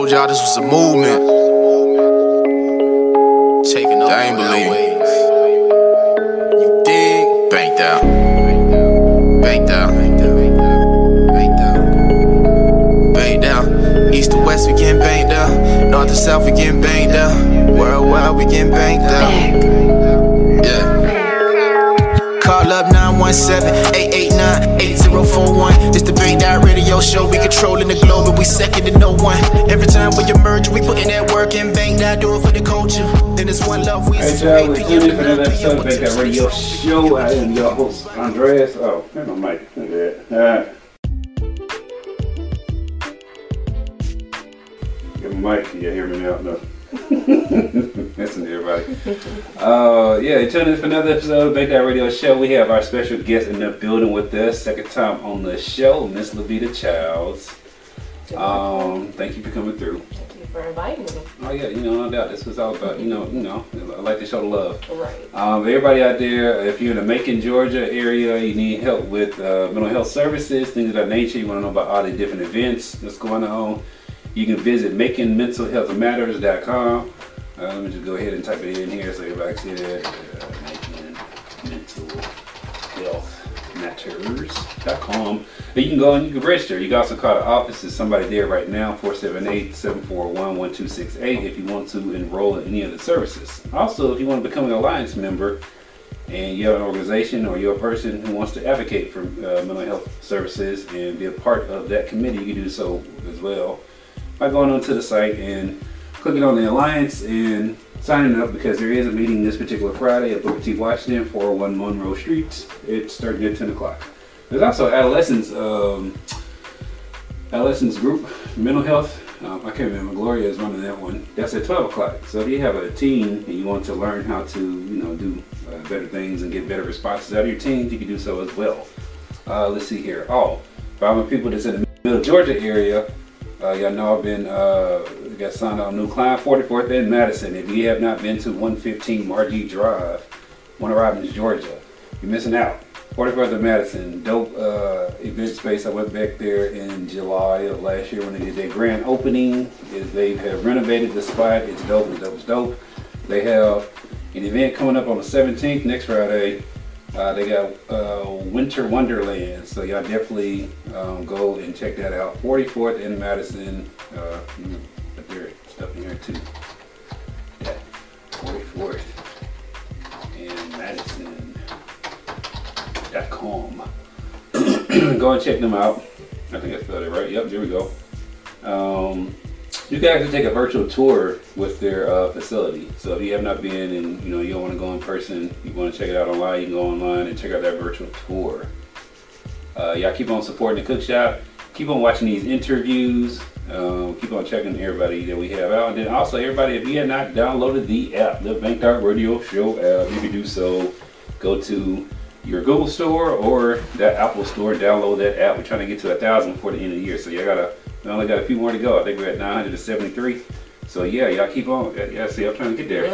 told y'all this was a movement. Taking over. I ain't believe it. You dig? Banked out. Banked out. Banked out. Banked out. East to west, we getting banked out. North to south, we getting banked out. Worldwide, we getting banked out. 617-889-8041. This debate that radio show, we controlling the globe and we second to no one. Every time we emerge, we put that work in bang do it for the culture. Then it's one love we Hey y'all, we're in for another episode That Radio Show. I am your host, Andreas. Oh, man, my mic. Look. Yeah, tuning in for another episode of Banked Out Radio Show. We have our special guest in the building with us. Second time on the show, Miss Levita Childs. Um, thank you for coming through. Thank you for inviting me. Oh yeah, you know, no doubt. This was all about, you know, you know, I like to show the love. Right. Um, everybody out there, if you're in the Macon, Georgia area, you need help with uh, mental health services, things of that nature, you want to know about all the different events that's going on, you can visit MaconMentalHealthMatters.com. Uh, let me just go ahead and type it in here so everybody can see that. Uh, Macon Mental Health Matters.com. You can go and you can register. You can also call the office. There's somebody there right now, 478-741-1268 if you want to enroll in any of the services. Also, if you want to become an Alliance member and you have an organization or you're a person who wants to advocate for uh, mental health services and be a part of that committee, you can do so as well by going onto the site and clicking on the Alliance and signing up because there is a meeting this particular Friday at Booker T. Washington, 401 Monroe Street. It's starting at 10 o'clock. There's also adolescents, um, adolescents group, mental health. Um, I can't remember. Gloria is running that one. That's at 12 o'clock. So if you have a teen and you want to learn how to, you know, do uh, better things and get better responses out of your teens, you can do so as well. Uh, let's see here. Oh, for all my people that's in the middle Georgia area, uh, y'all know I've been uh, got signed on new client 44th and Madison. If you have not been to 115 Margie Drive, Warner Robins, Georgia, you're missing out. 44th and Madison, dope uh, event space. I went back there in July of last year when they did their grand opening. It- They have renovated the spot. It's dope. It's dope. It's dope. They have an event coming up on the 17th next Friday. Uh, they got uh, Winter Wonderland, so y'all definitely um, go and check that out. 44th in Madison. Uh, their stuff in here too. Yeah, 44th in Madison.com. go and check them out. I think I spelled it right. Yep, there we go. Um, you can actually take a virtual tour with their uh, facility. So if you have not been and you know you don't want to go in person, you want to check it out online, you can go online and check out that virtual tour. Uh, y'all keep on supporting the cook shop. Keep on watching these interviews. Um, keep on checking everybody that we have out. And then also everybody, if you have not downloaded the app, the Banked Out Radio Show app, you can do so. Go to your Google store or that Apple store, download that app. We're trying to get to a thousand before the end of the year. So y'all gotta we only got a few more to go. I think we're at 973. So yeah, y'all keep on. Yeah, Yeah, see, I'm trying to get there.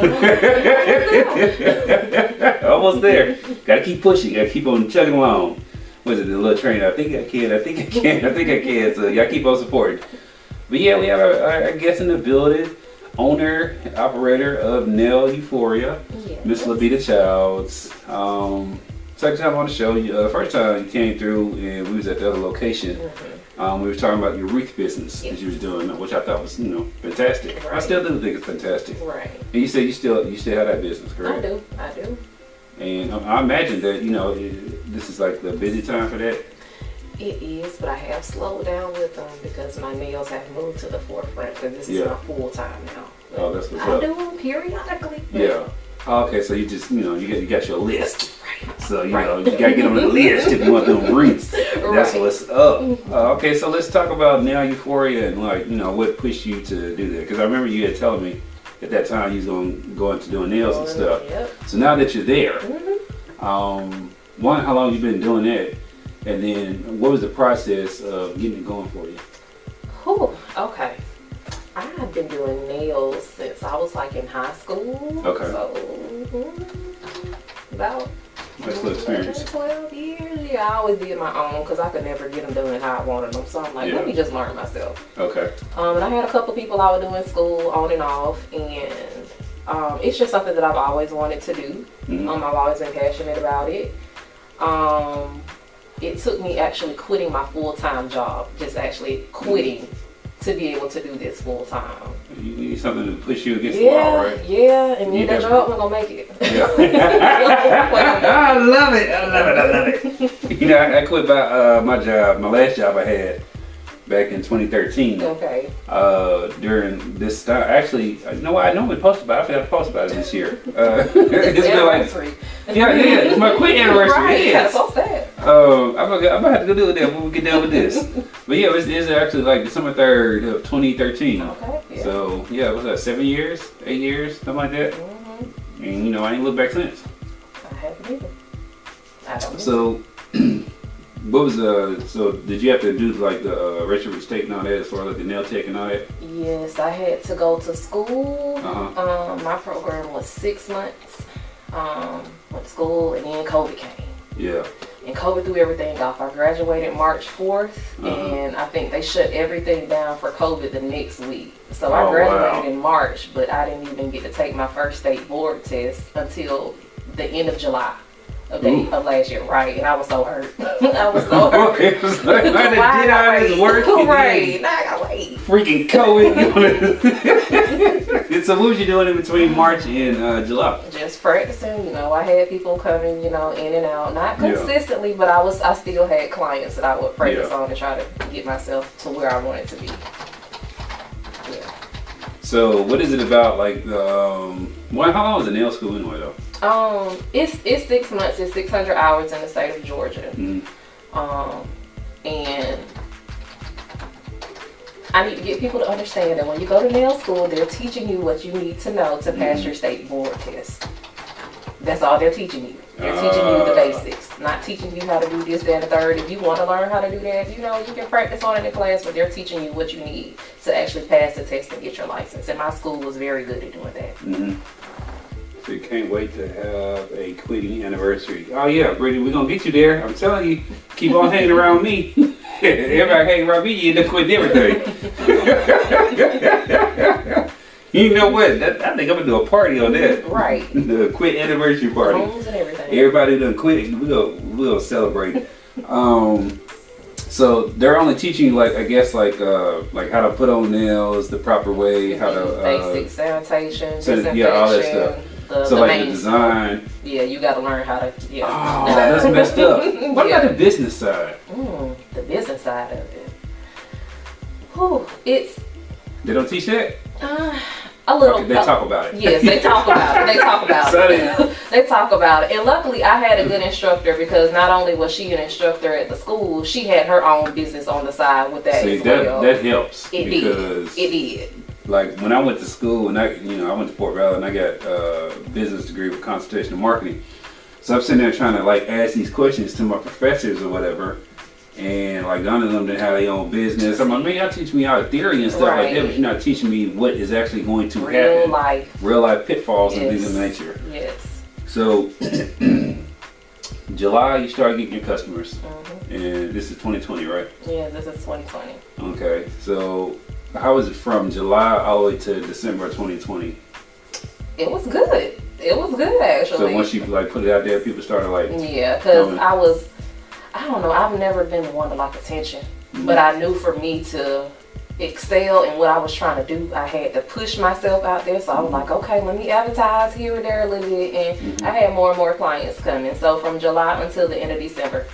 Almost there. Gotta keep pushing. Gotta keep on chugging along. Was it the little train? I think I can. I think I can. I think I can. So y'all keep on supporting. But yeah, we have our, our guest in the building, owner, operator of Nail Euphoria, Yes. Miss Levita Childs. Um, second time on the show. You- Uh, first time you came through and we was at the other location. Mhm. Um, we were talking about your wreath business that you was doing, which I thought was, you know, fantastic. I still do think it's fantastic. Right. And you said you still you still have that business, correct? I do. I do. And um, I imagine that you know it, this is like the busy time for that. It is, but I have slowed down with them because my nails have moved to the forefront because this Yeah. is my full time now. But Oh, that's what's I up. do them periodically. Yeah. Oh, okay, so you just you know you got you got your list. Right. So you Right. know you gotta get them on the list if you want them wreaths. That's Right. what's up. Uh, okay, so let's talk about Nail Euphoria and like you know what pushed you to do that because I remember you had telling me at that time you was going to go into doing nails and stuff. Yep. So now that you're there, Mhm. um, one, how long you been doing that, and then what was the process of getting it going for you? Whew, okay. I've been doing nails since I was like in high school. Okay. So mm, about experience. 12 years. Yeah, I always did my own because I could never get them done how I wanted them. So I'm like, Yeah. let me just learn myself. Okay. Um, and I had a couple people I was doing school on and off, and um, it's just something that I've always wanted to do. Mhm. Um, I've always been passionate about it. Um, it took me actually quitting my full time job, just actually quitting to be able to do this full time. You need something to push you against the wall, Yeah, right? yeah, and me You and that job wasn't gonna make it. Yeah. I love it. I love it. I love it. You know, I, I quit my uh, my job, my last job I had back in 2013. okay. Uh, during this time, actually, you know what? I normally post about. it. I forgot to post about it this year. Uh, it's been like, Anniversary. yeah, yeah, yeah. It's my quit anniversary. Right, It you gotta is. That. Um, I'm gonna, I'm gonna have to go do it then when we get done with this. But yeah, it's, it's actually like December 3rd of 2013. Okay. Yeah. So yeah, what's that? Seven years, eight years, something like that. Mhm. And you know, I ain't looked back since. I haven't either. I don't. So, what was uh? So did you have to do like the uh, register state and all that as far as like the nail tech and all that? Yes, I had to go to school. Uh-huh. Um, my program was six months. Um, went to school and then COVID came. Yeah. And COVID threw everything off. I graduated March 4th, Uh-huh. and I think they shut everything down for COVID the next week. So Oh, I graduated wow. in March, but I didn't even get to take my first state board test until the end of July of, the, of last year. Right, and I was so hurt. I was so hurt. it was like, I done Why did I all this work. right, now I gotta wait. Freaking COVID. And so what was you doing in between March and uh, July? just practicing. You know, I had people coming, you know, in and out, not Yeah. consistently, but I was, I still had clients that I would practice Yeah. on and try to get myself to where I wanted to be. Yeah. So what is it about like um? Well, how long was the nail school anyway though? Um, it's it's six months. It's six hundred hours in the state of Georgia. Mm. Um, and I need to get people to understand that when you go to nail school, they're teaching you what you need to know to pass your state board test. That's all they're teaching you. They're teaching you the Ah. basics, not teaching you how to do this, that, and the third. If you want to learn how to do that, you know, you can practice on it in class, but they're teaching you what you need to actually pass the test and get your license. And my school was very good at doing that. hmm You can't wait to have a quitting anniversary. Oh yeah, Brittany, we're gonna get you there. I'm telling you, keep on hanging around me. Everybody hanging around me, you end up quitting everything. you know what? That, I think I'm gonna do a party on that. Right. The quit anniversary party. Homes and everything. Everybody done quit. We go, we go celebrate. Um, so they're only teaching you like I guess like uh like how to put on nails the proper way, how to uh, basic sanitation, san- disinfection, yeah, all that stuff. The, so the like main the design. Yeah, you got to learn how to. Yeah. Oh, that's messed up. What Yeah. about the business side? Mm, the business side of it. Whew, it's They don't teach that. uh, a little. Okay, they talk about it. Yes, they talk about it. They talk about it. they talk about it. And luckily, I had a good instructor because not only was she an instructor at the school, she had her own business on the side with that See as that well. that helps it because did. It did. Like when I went to school and I you know I went to Fort Valley and I got a business degree with concentration in marketing. So I'm sitting there trying to like ask these questions to my professors or whatever. And like none of them didn't have their own business. I'm like, man, y'all teach me all the theory and stuff like that, but you're not teaching me what is actually going to Real happen. life. Real life pitfalls and things of nature. Yes. So July you start getting your customers. hmm And this is 2020, right? Yeah, this is 2020. Okay. So how was it from July all the way to December 2020? It was good. It was good actually. So once you like put it out there, people started like, Yeah, because I was, I don't know, I've never been the one to like attention. Mm-hmm. But I knew for me to excel in what I was trying to do, I had to push myself out there. So I was like, okay, let me advertise here and there a little bit. And Mm-hmm. I had more and more clients coming. So from July until the end of December,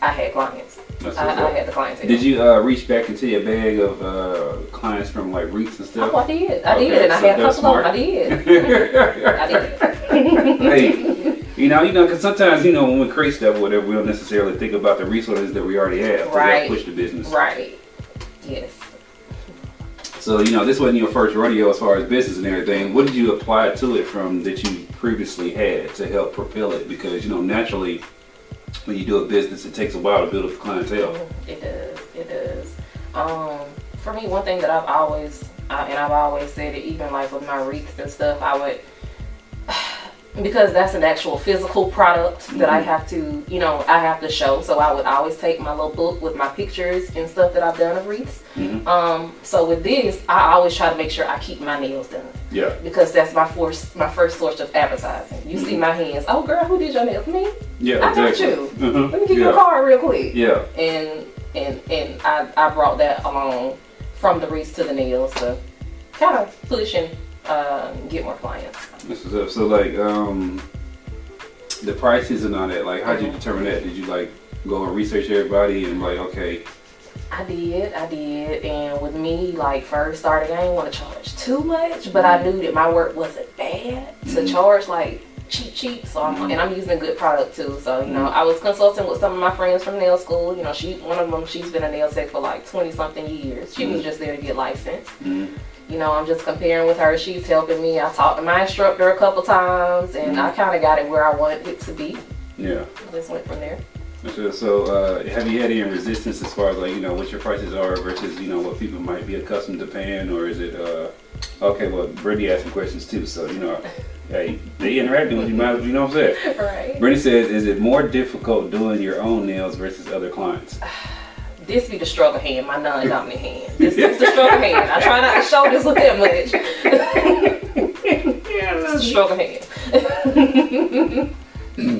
I had clients. That's I, I had the clients. did you uh, reach back into your bag of uh, clients from like wreaths and stuff? Oh, I did. I Okay, did. And I had a that's couple of them. I did. I did. hey, you know, you know, because sometimes you know when we create stuff or whatever, we don't necessarily think about the resources that we already have to Right. push the business. Right. Yes. So you know, this wasn't your first rodeo as far as business and everything. What did you apply to it from that you previously had to help propel it? Because you know, naturally, when you do a business, it takes a while to build the clientele. It does. It does. Um, for me, one thing that I've always, and I've always said it, even like with my wreaths and stuff, I would, because that's an actual physical product that Mm-hmm. I have to, you know, I have to show. So I would always take my little book with my pictures and stuff that I've done of wreaths. Mhm. Um, so with this, I always try to make sure I keep my nails done Yeah. because that's my first, my first source of advertising. You see my hands. Oh, girl, who did your nails? Me. Yeah. I got exactly. you. Uh-huh. Let me give yeah. you a card real quick. Yeah. And and and I, I brought that along from the wreaths to the nails to kind of push and uh, get more clients. This is up. So like um the prices and all that, like how'd you determine that? Did you like go and research everybody and like okay, I did, I did, and with me, like first starting, I didn't want to charge too much, but I knew that my work wasn't bad to Mhm. charge like cheap, cheap. So I'm, Mhm. and I'm using good product too. So you know. I was consulting with some of my friends from nail school. You know, she one of them, she's been a nail tech for like twenty something years. She was Mhm. just there to get licensed. You know, I'm just comparing with her. She's helping me. I talked to my instructor a couple times, and I kind of got it where I wanted it to be. yeah. I just went from there. So, so uh, have you had any resistance as far as like you know what your prices are versus you know what people might be accustomed to paying, or is it uh, okay? Well, Brittany asked some questions too, so you know, hey, they interacting with you, might you know what I'm saying. Right. Brittany says, is it more difficult doing your own nails versus other clients? This be the struggle hand, my non-dominant hand. This is the struggle hand. I try not to show this with that much. it's the struggle hand.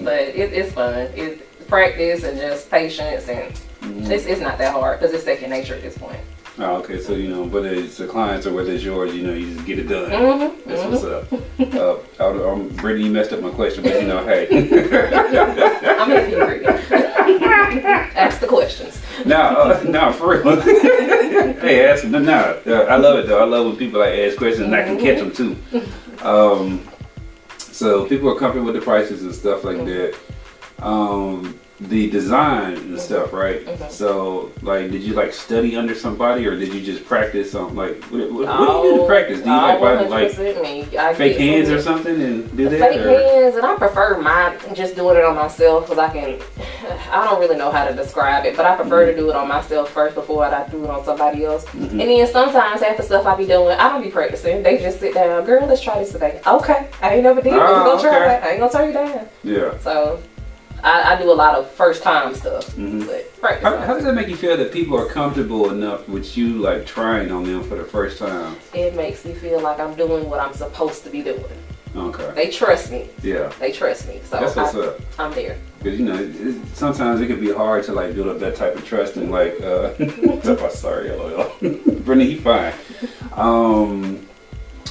but it, it's fun. It's practice and just patience, and Mhm. it's, it's not that hard because it's second nature at this point. Oh, okay, so you know, whether it's the clients or whether it's yours, you know, you just get it done. Mm-hmm. That's what's up. Uh, I um, Brittany, you messed up my question, but you know, hey. I'm happy to agree. Ask the questions. now, uh, now for real. hey, ask no, no. Uh, I love it though. I love when people like ask questions and I can catch them too. Um, so people are comfortable with the prices and stuff like that. Um, the design and stuff, right? So, like, did you like study under somebody, or did you just practice on like what, what, what do you do to practice? Do you like buy like 100% me. I fake hands or something and do that? fake or? hands and I prefer my just doing it on myself because I can I don't really know how to describe it but I prefer to do it on myself first before I do it on somebody else Mhm. and then sometimes after stuff I be doing I don't be practicing they just sit down girl let's try this today okay I ain't never did it Oh, let's go try it I ain't gonna turn you down Yeah. so I, I do a lot of first time stuff Mhm. but How, how does that make you feel that people are comfortable enough with you like trying on them for the first time? it makes me feel like I'm doing what I'm supposed to be doing Okay. they trust me Yeah. they trust me so That's what's I, up. I'm there Because you know, it, it- sometimes it can be hard to like build up that type of trust and like. Uh, I'm sorry, lol. Brittany, you fine. Um,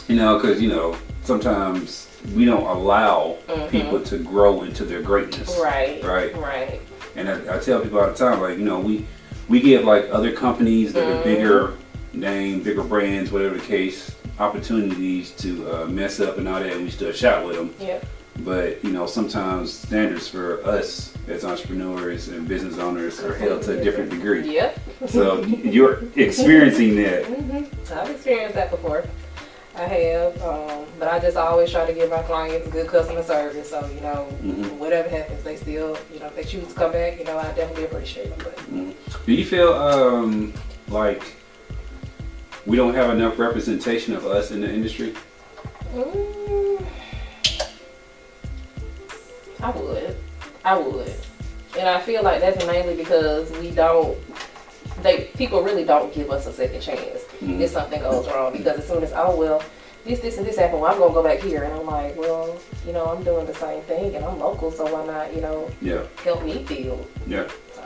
you know, because you know, sometimes we don't allow Mhm. people to grow into their greatness. right Right. right And I, I tell people all the time, like you know, we we give like other companies that are Mhm. bigger name, bigger brands, whatever the case, opportunities to uh, mess up and all that, and we still shot with them. yep But you know, sometimes standards for us as entrepreneurs and business owners are held to a different degree. Yep. So you're experiencing that. hmm I've experienced that before. I have, um, but I just always try to give my clients good customer service. So you know, Mhm. whatever happens, they still, you know, if they choose to come back, you know, I definitely appreciate them. But Mhm. Do you feel um, like we don't have enough representation of us in the industry? mm, I would, I would, and I feel like that's mainly because we don't. They people really don't give us a second chance. Mhm. if something goes wrong because as soon as oh well this this and this happened well i'm gonna go back here and i'm like well you know i'm doing the same thing and i'm local so why not you know Yeah, help me build yeah. so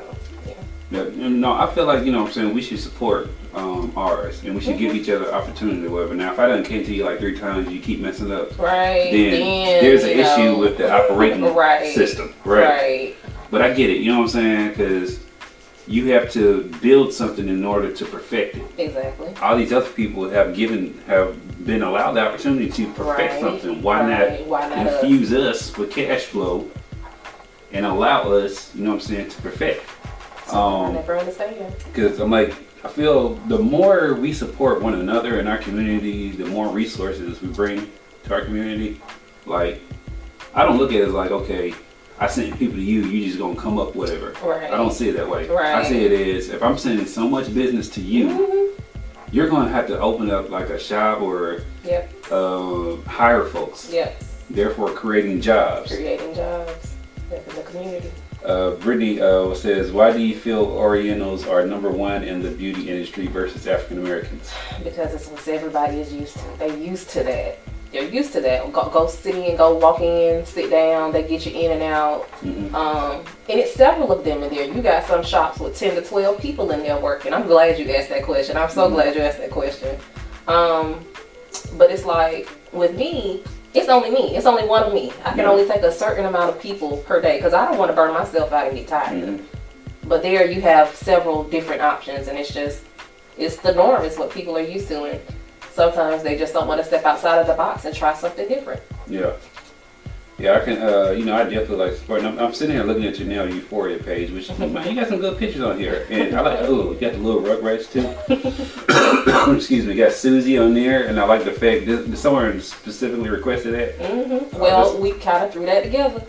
yeah Yeah, no, I feel like you know what I'm saying we should support um, ours and we should give each other opportunity or whatever. Now, if I done came to you like three times, you keep messing up, right then, there's an know, issue with the operating right system, right. right? But I get it, you know what I'm saying? Because you have to build something in order to perfect it. exactly All these other people have given, have been allowed the opportunity to perfect Right, something. Why right. not Why not infuse us with cash flow and allow us, you know what I'm saying, to perfect? i Um, never understand because I'm like, I feel the more we support one another in our community, the more resources we bring to our community. Like, I don't look at it as like, okay, I sent people to you, you just gonna come up whatever. right I don't see it that way. I Right. see it as if I'm sending so much business to you, Mhm. you're gonna have to open up like a shop or yep uh, hire folks. yep therefore creating jobs. Creating jobs in the community. Uh, Brittany uh, says, why do you feel Orientals are number one in the beauty industry versus African Americans? Because it's what everybody is used to. They're used to that. They're used to that. Go, go sit in, go walk in, sit down. They get you in and out. Mhm. Um, and it's several of them in there. You got some shops with 10 to 12 people in there working. I'm glad you asked that question. I'm so glad you asked that question. Um, but it's like, with me, it's only me. It's only one of me. I can only take a certain amount of people per day because I don't want to burn myself out and get tired. Mhm. But there you have several different options, and it's just, it's the norm. It's what people are used to. And sometimes they just don't want to step outside of the box and try something different. Yeah. Yeah, I can, uh, you know, I definitely like supporting. I'm, I'm sitting here looking at your Nail Euphoria page, which, man, you got some good pictures on here. And I like, oh, you got the little Rugrats too. Excuse me, you got Susie on there, and I like the fact, did someone specifically requested that? hmm Well, we kind of threw that together.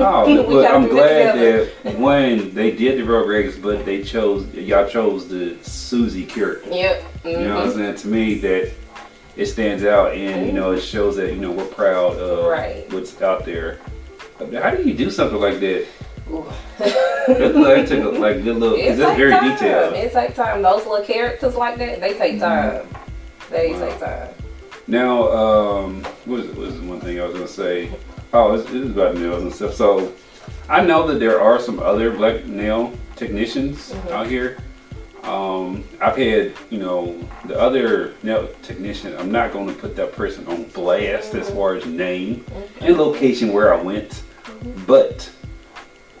Oh, well, I'm glad that one they did the Rugrats, but they chose y'all chose the Susie character. Yep. You know what I'm saying? To me, that it stands out, and you know, it shows that you know we're proud of Right. what's out there. How do you do something like that? Look like took a, like good little, It because very time. detailed. It takes time. Those little characters like that, they take time. They Wow. take time. Now, um, what is, what is one thing I was gonna say? Oh, it's, it's about nails and stuff. So, I know that there are some other black nail technicians Mhm. out here. Um, I've had, you know, the other nail technician. I'm not going to put that person on blast as far as name and location where I went, but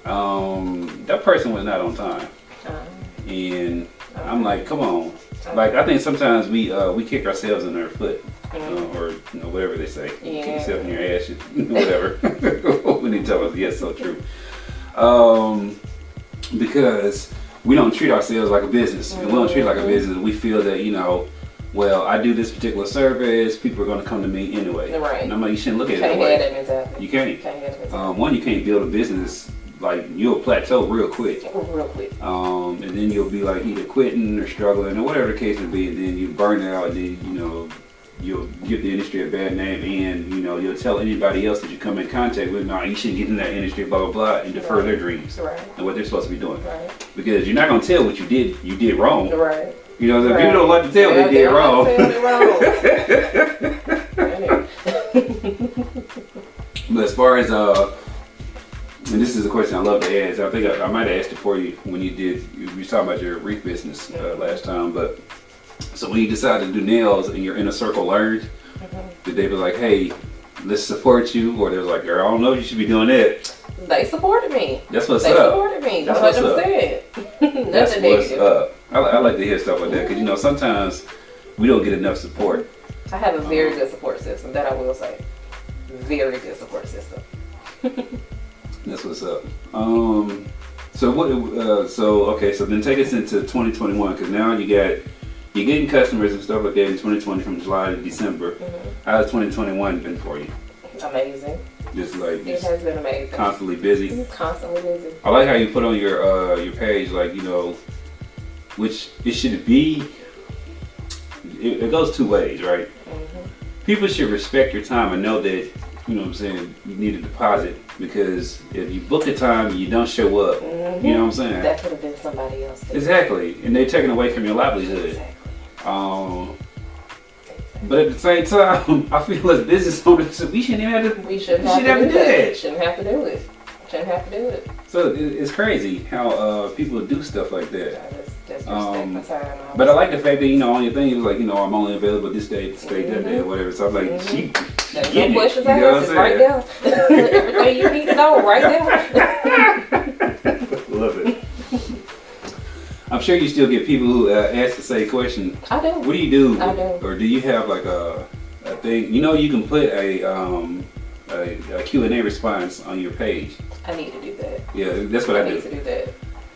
um, that person was not on time, Um, and I'm like, come on. Like I think sometimes we uh, we kick ourselves in our foot, or you know whatever they say. Yeah. Kick yourself in your ass, you- whatever. when they tell us, yes, so true. Um, because we don't treat ourselves like a business, and we don't treat it like a Mhm. business. We feel that you know, well, I do this particular service, people are going to come to me anyway. Right. And I'm like, you shouldn't look at it Can't that way. that. You can't. Can't have that. Um, one, you can't build a business like you'll plateau real quick. Real quick. Um, and then you'll be like either quitting or struggling or whatever the case may be, and then you burn out, and then you know you'll give the industry a bad name, and you know you'll tell anybody else that you come in contact with, no, you shouldn't get in that industry, blah blah blah, and defer Right. their dreams Right. and what they're supposed to be doing, Right. because you're not gonna tell what you did, you did wrong. Right. You know, if Right. people don't like to tell Yeah, they did wrong. wrong. But as far as uh, and this is a question I love to ask. I think I, I might have asked it for you when you did. You were talking about your wreath business uh, last time, but so when you decided to do nails and your inner circle learned, did they be like, "Hey, let's support you," or they was like, "Girl, I don't know, if you should be doing that." They supported me. That's what's They up. supported me. That's what 100%. That's Nothing what's negative. up. I, I like to hear stuff like that because you know sometimes we don't get enough support. I have a very good support system, that I will say. Very good support system. That's what's up. Um, so what? Uh, so okay, so then take us into 2021 because now you got you're getting customers and stuff like that in 2020 from July to December. Mhm. How's 2021 been for you? Amazing. Just like It has been amazing. constantly busy. Constantly busy. I like how you put on your uh, your page like you know, which it should be. It, it goes two ways, right? hmm People should respect your time and know that you know what I'm saying you need a deposit because if you book a time and you don't show up, you know what I'm saying. That could have been somebody else. Exactly, and they're taking away from your livelihood. Exactly. Um, but at the same time, I feel as business owners, we shouldn't even have to. We shouldn't You have, should to have to do do that. that. Shouldn't have to do it. Shouldn't have to do it. So it, it's crazy how uh, people do stuff like that. Just, just Um, time. But I like the fact that you know on your thing it was like you know I'm only available this day, this day, that day, whatever. So I'm like, Mhm. she, There's no it. questions what asked. Right there. Everything you need to know, right there. Love it. I'm sure you still get people who uh, ask the same question. I do. What do you do? I do. Or do you have like a, a thing? You know, you can put a um a, a Q and A response on your page. I need to do that. Yeah, that's what I need do. to do that.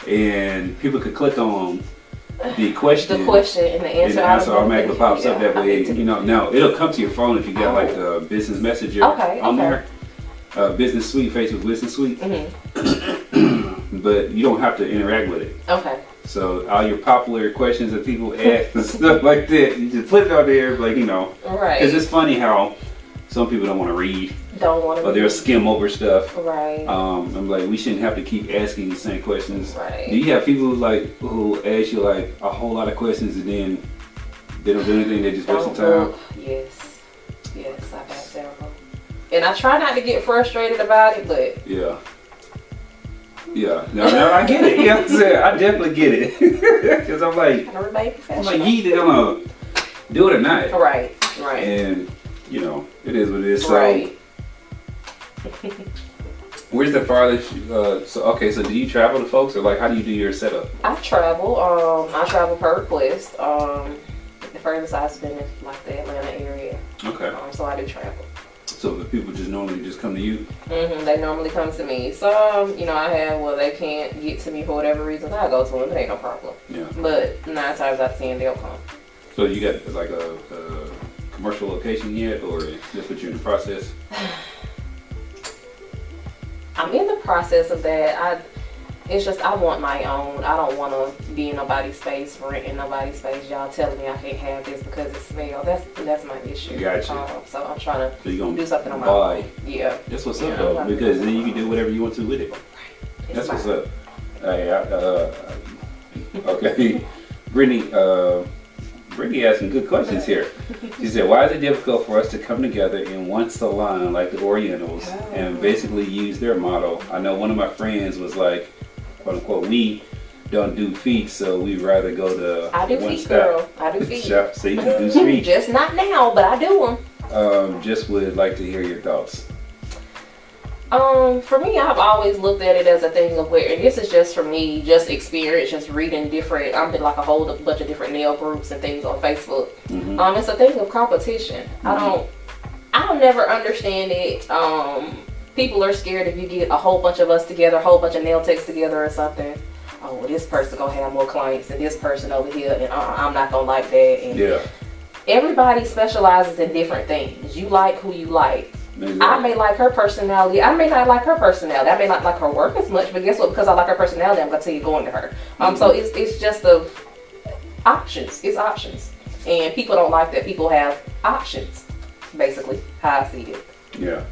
And people could click on the question. The question and the answer, And the answer automatically pops up that way. You know, now it'll come to your phone if you got like the business messenger Okay, on okay. there. Uh, business suite, Facebook Business Suite, hmm but you don't have to interact with it. Okay. So all your popular questions that people ask and stuff like that, you just put it out there, like you know, Right. because it's funny how some people don't want to read. Don't want to. or they'll skim over stuff. Right. Um, I'm like, we shouldn't have to keep asking the same questions. Right. Do you have people who like who ask you like a whole lot of questions and then they don't do anything? They just waste the time. look. Yes. Yes, I've had several. And I try not to get frustrated about it, but Yeah. Yeah. No, no, I get it. Yeah, I'm saying I definitely get it. Because I'm like, I gotta remain I'm like, you either gonna do it or not. Right. Right. And you know, it is what it is. So, right. where's the farthest? Uh, so, okay, so do you travel to folks, or like, how do you do your setup? I travel. Um, I travel per request. Um, the furthest I've been is like the Atlanta area. Okay. Um, so I do travel. So the people just normally just come to you. hmm They normally come to me. Some, you know, I have well, they can't get to me for whatever reason. I go to them. It ain't no problem. Yeah. But nine times out of ten, they'll come. So you got like a, a commercial location yet, or just what you're in the process? I'm in the process of that. I, it's just I want my own. I don't want to be in nobody's space, rent renting nobody's space. Y'all telling me I can't have this because it smells. That's that's my issue. Gotcha. Um, so I'm trying to So do something on my buy. own. Yeah. That's what's Yeah, up though, because then you can do whatever you want to with it. It's That's what's up. Hey, I, uh, okay, Brittany. Uh, Brittany asked some good questions here. She said, "Why is it difficult for us to come together in one salon like the Orientals and basically use their model?" I know one of my friends was like, "quote unquote," we don't do feet, so we rather go to I do one feet, stop girl. I do feet. shop. So you do feet. Just not now, but I do them. Um, just would like to hear your thoughts. Um, for me, I've always looked at it as a thing of where, and this is just for me, just experience, just reading different. I'm in like a whole bunch of different nail groups and things on Facebook. Mhm. Um, it's a thing of competition. I don't, I'll never understand it. Um, people are scared if you get a whole bunch of us together, a whole bunch of nail techs together or something. Oh, well, this person gonna have more clients than this person over here, and uh, I'm not gonna like that. And Yeah. everybody specializes in different things. You like who you like. Exactly. I may like her personality. I may not like her personality. I may not like her work as much, but guess what? Because I like her personality, I'm gonna tell you going to her. Um, so it's it's just of options. It's options, and people don't like that. People have options, basically. How I see it. Yeah.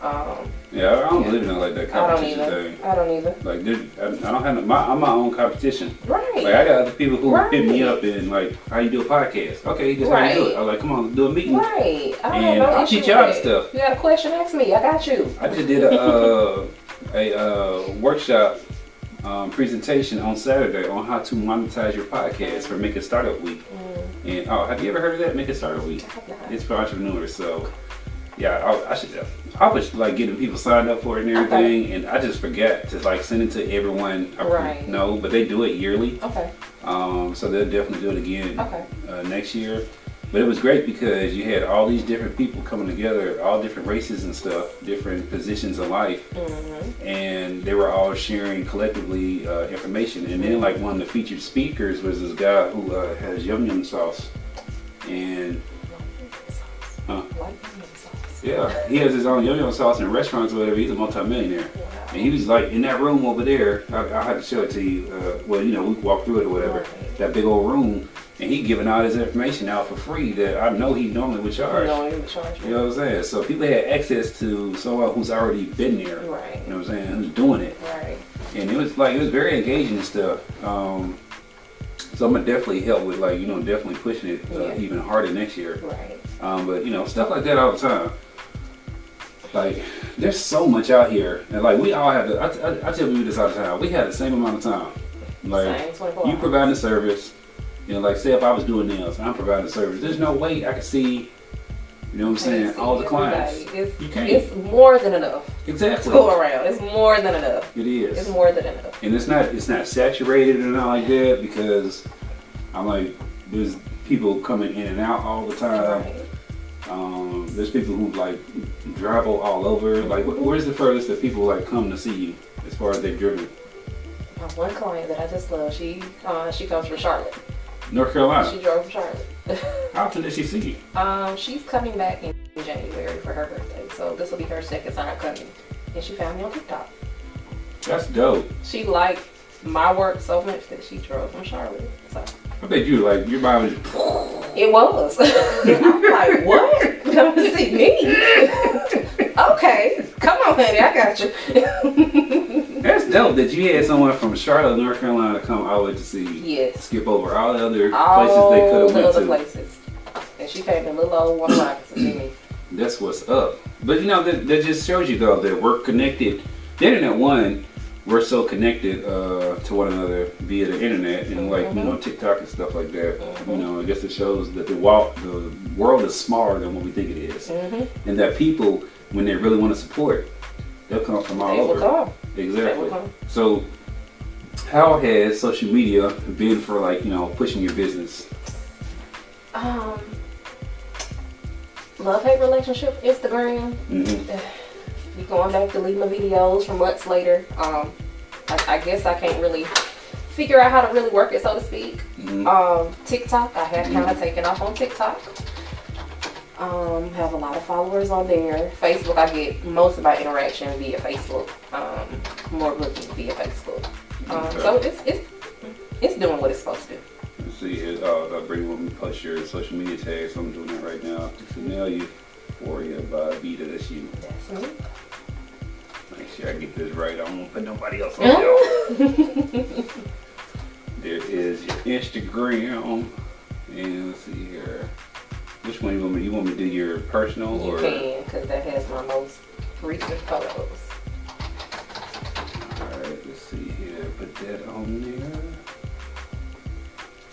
Um, Yeah, I don't believe in like that competition thing. I don't either. Like, I don't have no, my, I'm my own competition. Right. Like, I got other people who Right. hit me up and like, how you do a podcast? Okay, just how you do it. I'm like, come on, do a meeting. Right. I don't And I'll teach you all with to it. stuff. You got a question? Ask me. I got you. I just did a uh, a uh, workshop um, presentation on Saturday on how to monetize your podcast for Make It Startup Week. Mm, And oh, have you ever heard of that? Make It Startup Week. I have not. It's for entrepreneurs, so yeah, I, I should. I was like getting people signed up for it and everything, and I just forget to like send it to everyone. I Right. know, but they do it yearly, Okay. um, so they'll definitely do it again Okay. uh, next year. But it was great because you had all these different people coming together, all different races and stuff, different positions in life, hmm and they were all sharing collectively uh, information. And then like one of the featured speakers was this guy who uh, has yum yum sauce, and Huh? Yeah, he has his own yum sauce in restaurants or whatever. He's a multimillionaire. And he was like in that room over there. I, I had to show it to you. Uh, well, you know, we walked through it or whatever. That big old room, and he giving all his information out for free that I know he normally would charge. No, you would charge You know what I'm saying? So people had access to someone who's already been there. Right. You know what I'm saying? Who's doing it, Right. and it was like it was very engaging and stuff. Um, so I'm gonna definitely help with like you know definitely pushing it uh, Yeah. even harder next year. Right. Um, but you know, stuff like that all the time. Like, there's so much out here, and like we all have. To, I, I, I tell people this all the time. We have the same amount of time. Like, Same, you provide a service. You know, like say if I was doing nails, I'm providing a service. There's no way I could see. You know what I'm saying? All the clients. It's, You can't. It's more than enough to Exactly. go around. It's more than enough. It is. It's more than enough. And it's not. It's not saturated or not like that because I'm like there's people coming in and out all the time. Right. Um, there's people who like travel all over. Like, wh- where's the furthest that people like come to see you as far as they've driven? My one client that I just love, she uh, she comes from Charlotte. North Carolina. She drove from Charlotte. How often does she see you? um, she's coming back in January for her birthday, so this will be her second time coming. And she found me on TikTok. That's dope. She liked my work so much that she drove from Charlotte. So I bet you like your mind was. it was. I'm like, what? Come to see me? Okay, come on, honey, I got you. That's dope that you had someone from Charlotte, North Carolina, come all the way to see. you. yes, Skip over all the other all places they could the have other went to. places, and she came in little old Warner Robins to see me. That's what's up. But you know that, that just shows you though that we're connected. The internet one, we're so connected uh, to one another via the internet and like you know TikTok and stuff like that. You know, I guess it shows that the world the world is smaller than what we think it is. Mm-hmm. and that people when they really want to support, they'll come from all They will over. come. Exactly. come. So, how has social media been for like you know pushing your business? Um, love hate relationship, Instagram. hmm Be going back to leave my videos from months later. Um, I, I guess I can't really figure out how to really work it, so to speak. hmm Um, TikTok, I have kind of taken off on TikTok. Um, have a lot of followers on there. Facebook, I get most of my interaction via Facebook. Um, more looking via Facebook. Um, Okay. so it's it's it's doing what it's supposed to do. See here. Uh, I'll bring when we post your social media tags. I'm doing that right now. Chanel Euphoria by Vita. That's you. That's me. Make sure I get this right. I don't want to put nobody else on there. Mm-hmm. There is your Instagram. And let's see here. Which one you want me? You want me to do your personal You or? can, because that has my most recent photos. Alright, let's see here. Put that on there.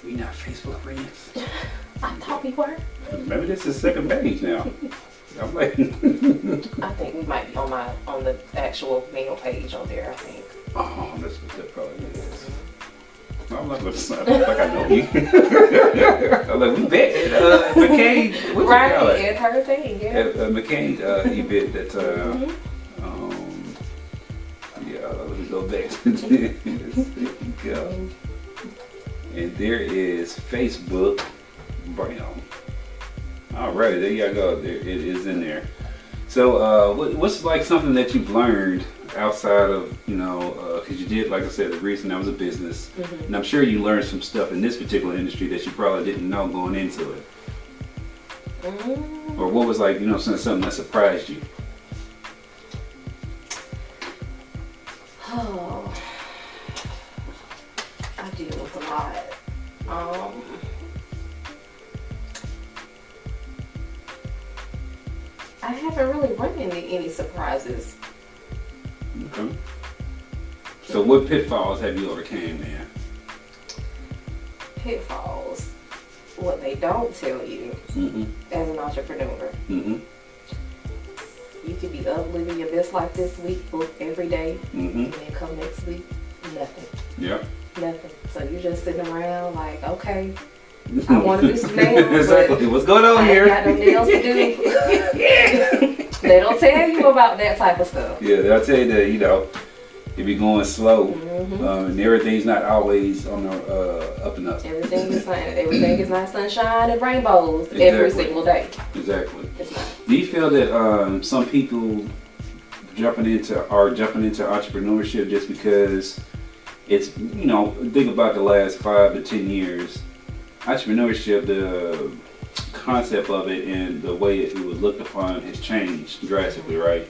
We not Facebook friends. I thought we were. Maybe this is second page now. I'm like, I think we might be on my on the actual mail page on there. I think. oh, that's what that probably is. I'm like, what's up? Like I know you. I'm like, we bet at uh, Macon. What you right, it? it's her thing. Yeah. At uh, Macon uh, event that, uh, Mhm. um, yeah, let me go back to this. There you go. And there is Facebook Brown. All right, there you go. There it is in there. So, uh, what, what's like something that you've learned outside of you know, because you did, like I said, the reason that was a business, Mhm. and I'm sure you learned some stuff in this particular industry that you probably didn't know going into it, Mm, or what was like you know something that surprised you. Oh, I deal with a lot. Um, I haven't really run into any surprises. Okay. So, what pitfalls have you overcame, man? Pitfalls. What they don't tell you Mm-hmm. as an entrepreneur. Mm-hmm. You could be up living your best life this week, book every day, Mm-hmm. and then come next week, nothing. Yep. Nothing. So you're just sitting around like, okay, I some nails, but exactly. What's going on I here? got no nails to do. they don't tell you about that type of stuff. Yeah, they'll tell you that you know it be going slow, Mhm. um, and everything's not always on the uh, up and up. Everything is not, everything is not sunshine and rainbows every single day. Exactly. Do you feel that um, some people jumping into are jumping into entrepreneurship just because it's you know think about the last five to ten years, entrepreneurship the concept of it and the way it was looked upon has changed drastically, right?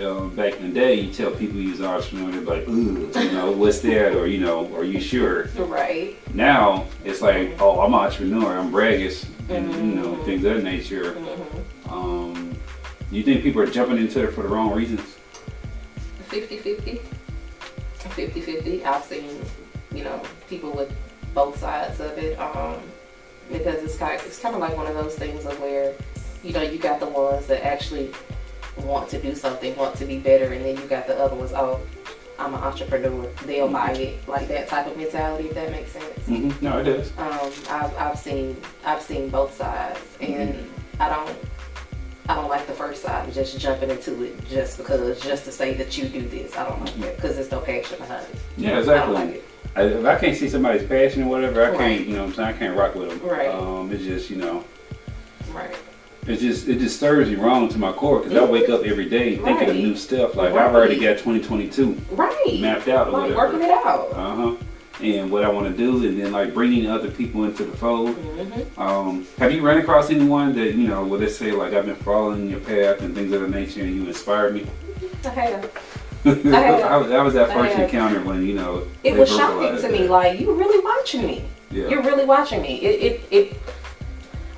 Um, back in the day, you tell people you're an entrepreneur, they're like, "Ooh, you know, what's that?" Or you know, "Are you sure?" Right. Now it's like, "Oh, I'm an entrepreneur. I'm braggish," and you know, Mhm. things of that nature. Mm-hmm. Um, you think people are jumping into it for the wrong reasons? 50-50. 50-50. I've seen, you know, people with both sides of it. Um, because it's kind of, it's kind of like one of those things of where, you know, you got the ones that actually want to do something, want to be better, and then you got the other ones, oh, I'm an entrepreneur. They'll buy it. Like that type of mentality, if that makes sense. Mm-hmm. No, it does. Um, I've, I've seen I've seen both sides, and I don't I don't like the first side of just jumping into it just because just to say that you do this. I don't like that because there's no passion behind it. Yeah, I don't exactly. like it. I, if I can't see somebody's passion or whatever, I Right. can't. You know, what I'm saying I can't rock with them. Right. Um, it's just you know, Right. it just it just serves me wrong to my core because I wake up every day thinking of new stuff. Like I've already got 2022 Right. mapped out or Like whatever. working it out. Uh huh. and what I want to do, and then like bringing other people into the fold. hmm Um, have you run across anyone that you know, where they say like I've been following your path and things of that nature, and you inspired me? I have. That, was, that was that first encounter when you know It was shocking to me. Like you really watching me. yeah. You're really watching me. It it. it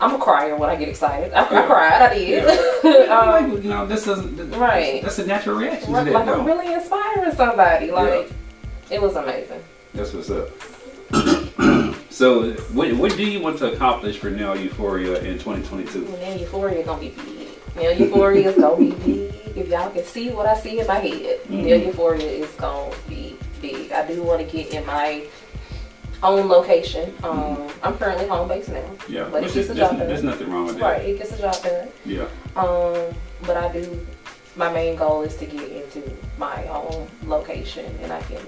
I'm a crier when I get excited. I, Yeah. I cried. I did. like, um, you know, this doesn't. This, Right. That's a natural reaction like that. I'm really inspiring somebody. Like it was amazing. That's what's up. so, what, what do you want to accomplish for Nail Euphoria in 2022? And then Euphoria gonna be big. Nail Euphoria is gonna be big. If y'all can see what I see in my head, Mhm. Nail Euphoria is gonna be big. I do want to get in my own location. Um, I'm currently home based now. Yeah, But which it gets there's, job done. there's nothing wrong with that. Right, it gets the job done. Yeah, Um, but I do. My main goal is to get into my own location, and I can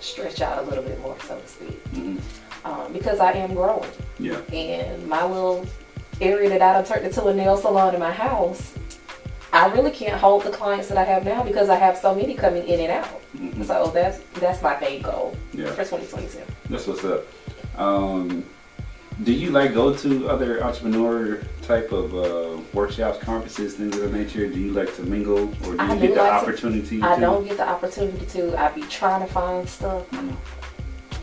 stretch out a little bit more, so to speak, hmm um, because I am growing. yeah, And my little area that I done turned into a nail salon in my house, I really can't hold the clients that I have now because I have so many coming in and out. hmm So that's that's my main goal yeah. for 2022. That's what's up. Um, do you like go to other entrepreneur type of uh, workshops, conferences, things of that nature? Do you like to mingle, or do I you do get the like to- opportunity? I don't get the opportunity to. I be trying to find stuff.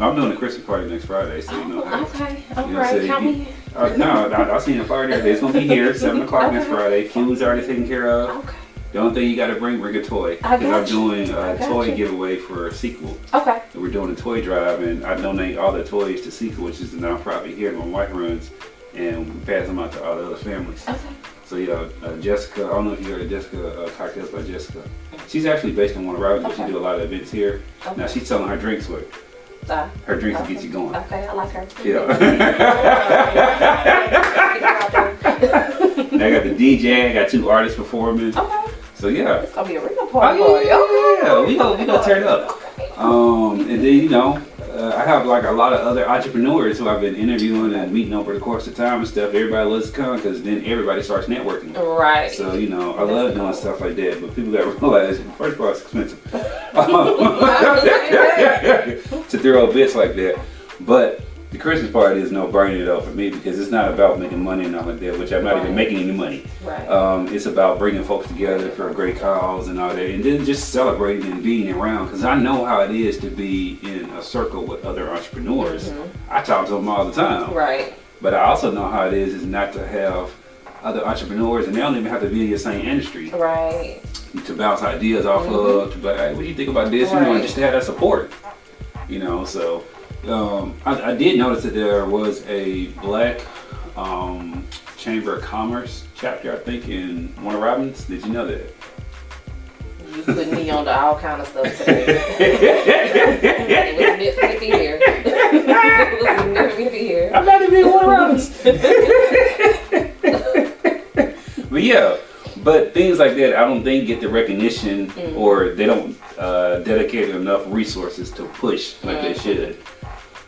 I'm doing a Christmas party next Friday, so you know. Oh, okay, all You know, right, so you- me. Uh, no, I, I seen a flyer the other. It's gonna be here, seven o'clock next Okay. Friday. Food's already taken care of. Okay, The only thing you gotta bring, bring a toy. I Because I'm doing a toy you. giveaway for a sequel. okay, So we're doing a toy drive, and I donate all the toys to Sequel, which is a nonprofit here my wife runs, and we pass them out to all the other families. okay. So yeah, uh, Jessica, I don't know if you heard of Jessica, uh, Cocktails by Jessica. She's actually based in Warner Robins, but she do a lot of events here. Now she's selling her drinks with. Uh, Her drinks will okay. get you going. Okay, I like her. Yeah. I got the DJ, I got two artists performing. okay, So yeah. it's gonna be a real party. Oh, yeah, yeah, yeah. We go, we go turn up. Um, and then you know, uh, I have like a lot of other entrepreneurs who I've been interviewing and meeting over the course of time and stuff. Everybody loves to come because then everybody starts networking. Right. So you know, I That's love cool. doing stuff like that. But people got to realize, first of all, it's expensive to throw events like that. But the Christmas party is no burning it though for me because it's not about making money and all like that, which I'm not even making any money. right. Um, it's about bringing folks together for a great cause and all that, and then just celebrating and being around. Because I know how it is to be in a circle with other entrepreneurs. Mhm. I talk to them all the time, right. but I also know how it is is not to have other entrepreneurs, and they don't even have to be in your same industry Right. to bounce ideas off of. To be like, hey, what do you think about this? You know, Mm-hmm. Just to have that support. You know, so um, I, I did notice that there was a black um, Chamber of Commerce chapter, I think, in Warner Robins. Did you know that? You put me on to all kind of stuff today. it was meant for me to be here. it was meant for me to be here. I'm not even in Warner Robins. but yeah, but things like that, I don't think get the recognition, Mm. or they don't uh, dedicate enough resources to push like they Mhm. should.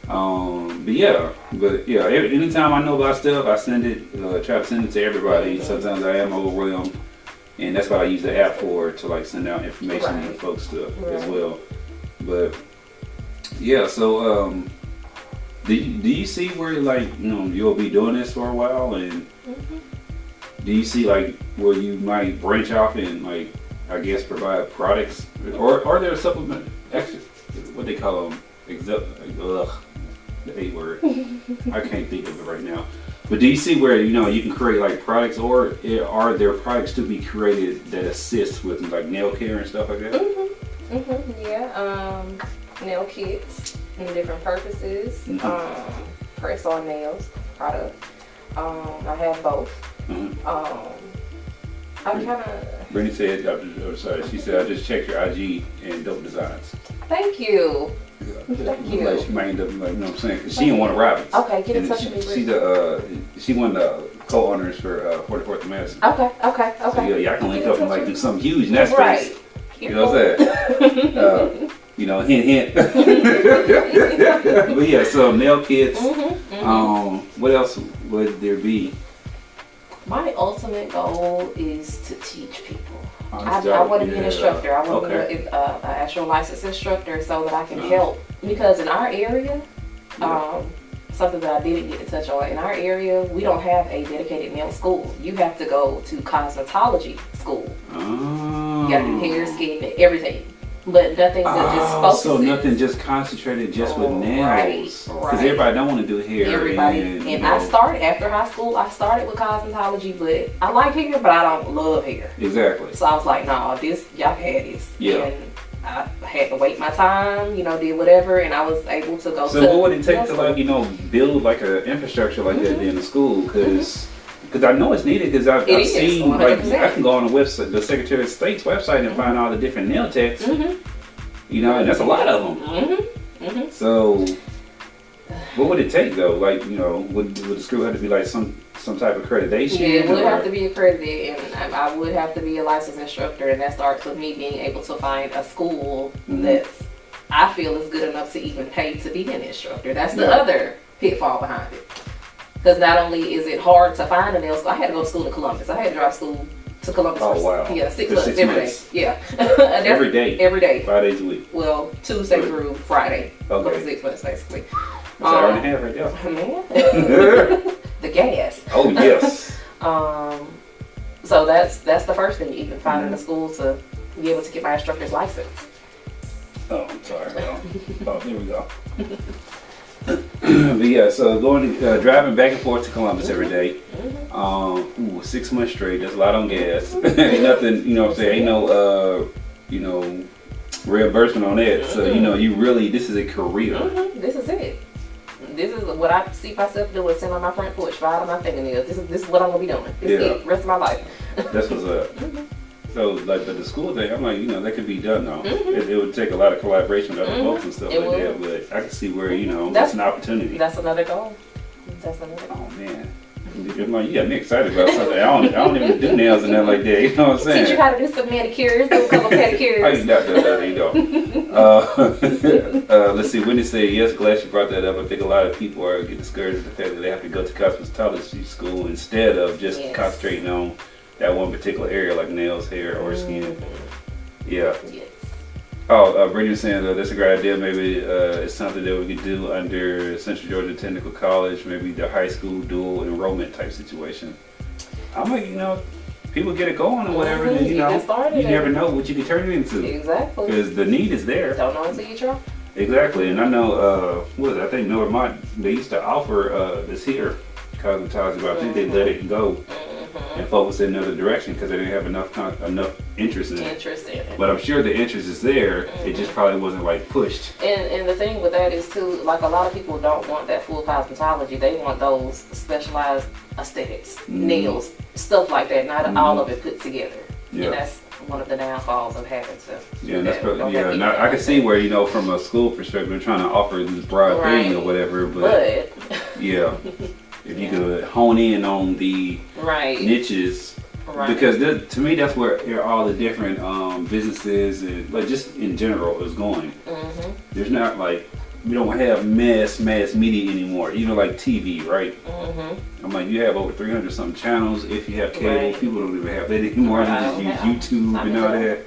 Um, but yeah, but yeah, every, anytime I know about stuff, I send it, uh, try to send it to everybody. Sometimes I am overwhelmed, and that's what I use the app for to like send out information to Right. folks to, as well. But yeah, so um, do you, do you see where like you know you'll be doing this for a while, and Mhm. do you see like where you might branch off and like I guess provide products, or are there supplement extra what they call them? Except, ugh, the A word. I can't think of it right now. But do you see where you know you can create like products, or are there products to be created that assist with like nail care and stuff like that? Mhm. Mhm. Yeah. Um, nail kits and different purposes. Mhm. Um, press on nails product. Um, I have both. Mhm. Um, I'm kind of Brittany said, I'm just- oh, sorry, she said I just checked your IG and dope designs. thank you. Yeah. Thank you. Like she might end up like you know what I'm saying? 'Cause she in Warner Robins. Okay, get in And touch she, with me. She Rick. the uh, she one of the co-owners for uh, 44th and Madison. Okay. Okay. So yeah, Okay. y'all can link up and like do something huge in that space. Right. You know what I'm saying? Uh, you know, hint, hint. but yeah, so nail kits. Mhm, mhm. Um, what else would there be? My ultimate goal is to teach people. I, I want to be an instructor. I want to Okay. be an uh, actual licensed instructor so that I can Uh-huh. help. Because in our area, Yeah. um, something that I didn't get to touch on, in our area, we don't have a dedicated nail school. You have to go to cosmetology school. Oh. You gotta do hair, skin, and everything. But nothing that just Oh, focuses. so nothing just concentrated just with nails. right, Because right. everybody don't want to do hair. Everybody. And, you And I know, started after high school. I started with cosmetology, but I like hair, but I don't love hair. Exactly. So I was like, nah, this y'all had this. Yeah. And I had to wait my time, you know, did whatever, and I was able to go So to. what would it take to like you know build like an infrastructure like that Mhm. in the school? Because I know it's needed because I've, I've is, seen like 100%. I can go on the website, the Secretary of State's website and find all the different nail techs. Mhm. You know, and that's a lot of them. Mhm. Mhm. So what would it take though? Like you know, would, would the school have to be like some some type of accreditation? Yeah, it would or- have to be accredited, and I, I would have to be a licensed instructor, and that starts with me being able to find a school Mhm. that's I feel is good enough to even pay to be an instructor. That's the Yeah. other pitfall behind it. Because not only is it hard to find a nail school, I had to go to school in Columbus. I had to drive school to Columbus. Oh, wow. Yeah, six months six every day. Yeah, every day. Every day. five days a week. Well, Tuesday through Friday. Okay. For six months, basically. That's Um, and a half right Man, the gas. oh yes. Um, so that's that's the first thing, you even finding a school to be able to get my instructor's license. Oh, I'm sorry. Oh, there we go. but yeah, so going uh, driving back and forth to Columbus every day. Um, ooh, six months straight. That's a lot on gas. ain't nothing, you know. what I'm saying ain't no, uh, you know, reimbursement on that. So you know, you really this is a career. Mhm, This is it. This is what I see myself doing, sitting on my front porch, filing my fingernails. This is this is what I'm gonna be doing. This is Yeah. it, rest of my life. That's what's up. So like, but the school thing, I'm like, you know, that could be done though. Mhm. It, it would take a lot of collaboration with other Mhm. folks and stuff It like would. that. But I can see where you know That's- an opportunity. That's another goal. That's another goal. Oh man. I'm like, you got me excited about something. I don't, I don't even do nails and that like that. You know what I'm saying? Teach you how to do some manicures, do a couple pedicures. I you pedicures. got that, you go. Uh, uh, let's see. When they say yes, glad you brought that up. I think a lot of people are get discouraged with the fact that they have to go to cosmetology school instead of just Yes. concentrating on that one particular area like nails, hair, or skin. Yeah. Yes. Oh, uh, Brittany was saying that that's a great idea. Maybe uh, it's something that we could do under Central Georgia Technical College, maybe the high school dual enrollment type situation. I'm like, you know, people get it going or whatever, and Mhm, you you know, you never and- know what you can turn it into Exactly. because the need is there. Don't know until you try. Exactly, and I know uh, what is it? I think Northmont they used to offer uh, this here cosmetology, but I think they let it go Mhm. And focus in another direction because they didn't have enough con- enough interest in it. Interest in it. But I'm sure the interest is there. It just probably wasn't like pushed. And and the thing with that is too, like a lot of people don't want that full cosmetology. They want those specialized aesthetics, Mhm. nails, stuff like that. Not Mhm. all of it put together. Yeah. And that's one of the downfalls of having to. Yeah, and that's that. probably, yeah. I, can see where you know from a school perspective, they're trying to offer this broad thing or Right. whatever. But, But yeah, if you could hone in on the right, niches, right. because to me that's where all the different um, businesses and like just in general is going. hmm There's not like we don't have mass mass media anymore. Even like TV, right? hmm I'm like you have over 300 something channels. If you have cable, Right. people don't even have that anymore. They just use YouTube I and all that.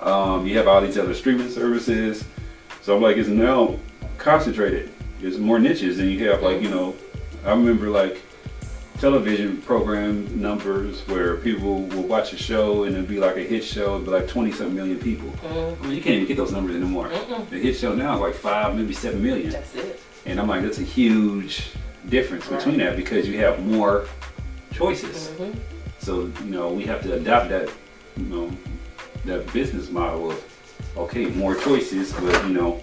Um, you have all these other streaming services. So I'm like, it's now concentrated. There's more niches, and you have like you know, I remember like television program numbers where people will watch a show and it'd be like a hit show, it'd be like 20 something million people. hmm I mean, you can't even get those numbers anymore. Mm-mm. The hit show now is like five, maybe seven million. That's it. And I'm like, that's a huge difference between that because you have more choices. hmm So, you know, we have to adopt that, you know, that business model of, okay, more choices, but, you know,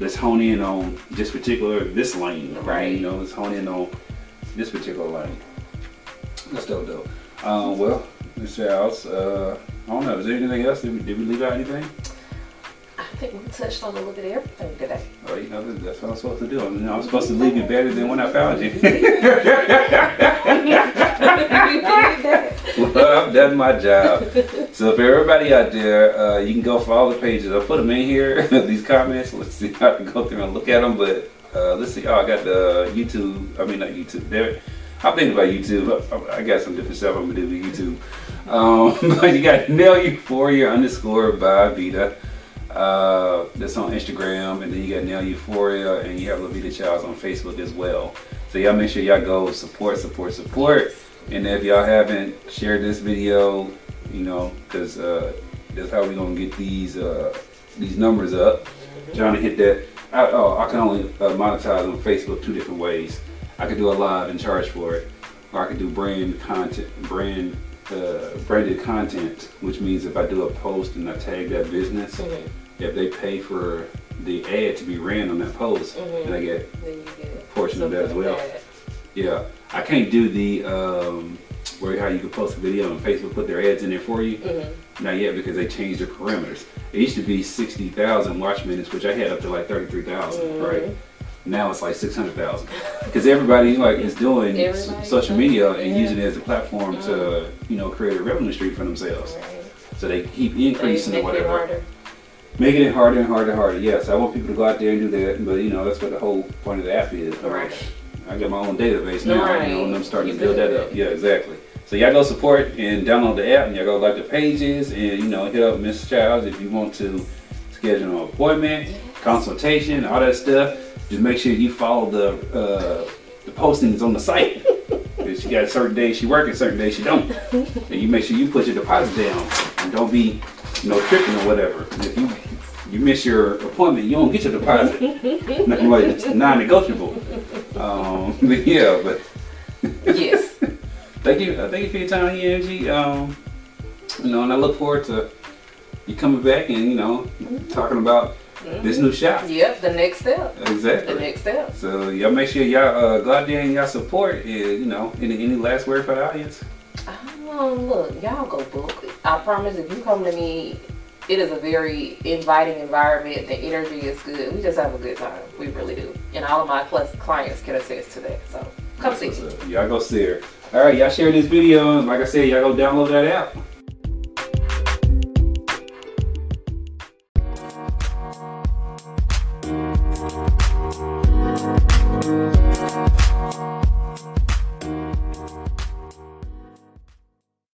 let's hone in on this particular, this lane, right? You know, let's hone in on this particular lane. That's dope, dope. Um, well, Ms. Else, uh, I don't know, is there anything else? Did we, did we leave out anything? I think we touched on a little bit of everything today. Oh, you know, that's what I'm supposed to do. I mean, I'm supposed to leave you better than when I found you. well, I've done my job. So for everybody out there, uh, you can go for all the pages. I'll put them in here, these comments. Let's see. how I can go through and look at them. But uh, let's see. Oh, I got the YouTube. I mean, not YouTube. There. I'm thinking about YouTube. I, I got some different stuff I'm gonna do with YouTube. Um, but you got Nail Euphoria underscore by Vita. Uh, that's on Instagram, and then you got Nail Euphoria, and you have Lavita Childs on Facebook as well. So y'all make sure y'all go support, support, support. And if y'all haven't shared this video, you know, because uh, that's how we gonna get these uh, these numbers up. Trying to hit that. I, oh, I can only uh, monetize on Facebook two different ways. I could do a live and charge for it, or I could do brand content, brand uh, branded content, which means if I do a post and I tag that business, Mhm. If they pay for the ad to be ran on that post, Mhm. then I get Then get a portion of that as well. that. Yeah, I can't do the um, where how you can post a video and Facebook put their ads in there for you. Mhm. Not yet because they changed their parameters. It used to be sixty thousand watch minutes, which I had up to like thirty three Mhm. right? Now it's like six hundred thousand because everybody like is doing Everybody social media and yeah. Mm-hmm. using it as a platform to you know create a revenue stream for themselves. Right. So they keep They increasing or make it whatever. Making it harder and harder and harder. Yes, I want people to go out there and do that, but you know that's what the whole point of the app is. Right. I got my own database now, you know, and I'm starting You to build that up. Yeah, exactly. So y'all go support and download the app, and y'all go like the pages, and you know hit up Miss Childs if you want to schedule an appointment, consultation, all that stuff. Just make sure you follow the uh, the postings on the site. She got certain days she working, certain days she don't. And you make sure you put your deposit down and don't be, you know, tripping or whatever. And if you you miss your appointment, you don't get your deposit. Nothing like it's non-negotiable. Um, but yeah, but Yes. thank you, uh, thank you for your time, EMG. Um, you know, and I look forward to you coming back and you know talking about this new shop. Yep. The next step. Exactly. The next step. So y'all make sure y'all uh, go out there and y'all support. And, you know, any any last word for the audience? Um, look, y'all go book. I promise if you come to me, it is a very inviting environment. The energy is good. We just have a good time. We really do. And all of my plus clients can attest to that. So come see. So, y'all go see her. All right, y'all share this video. And like I said, y'all go download that app.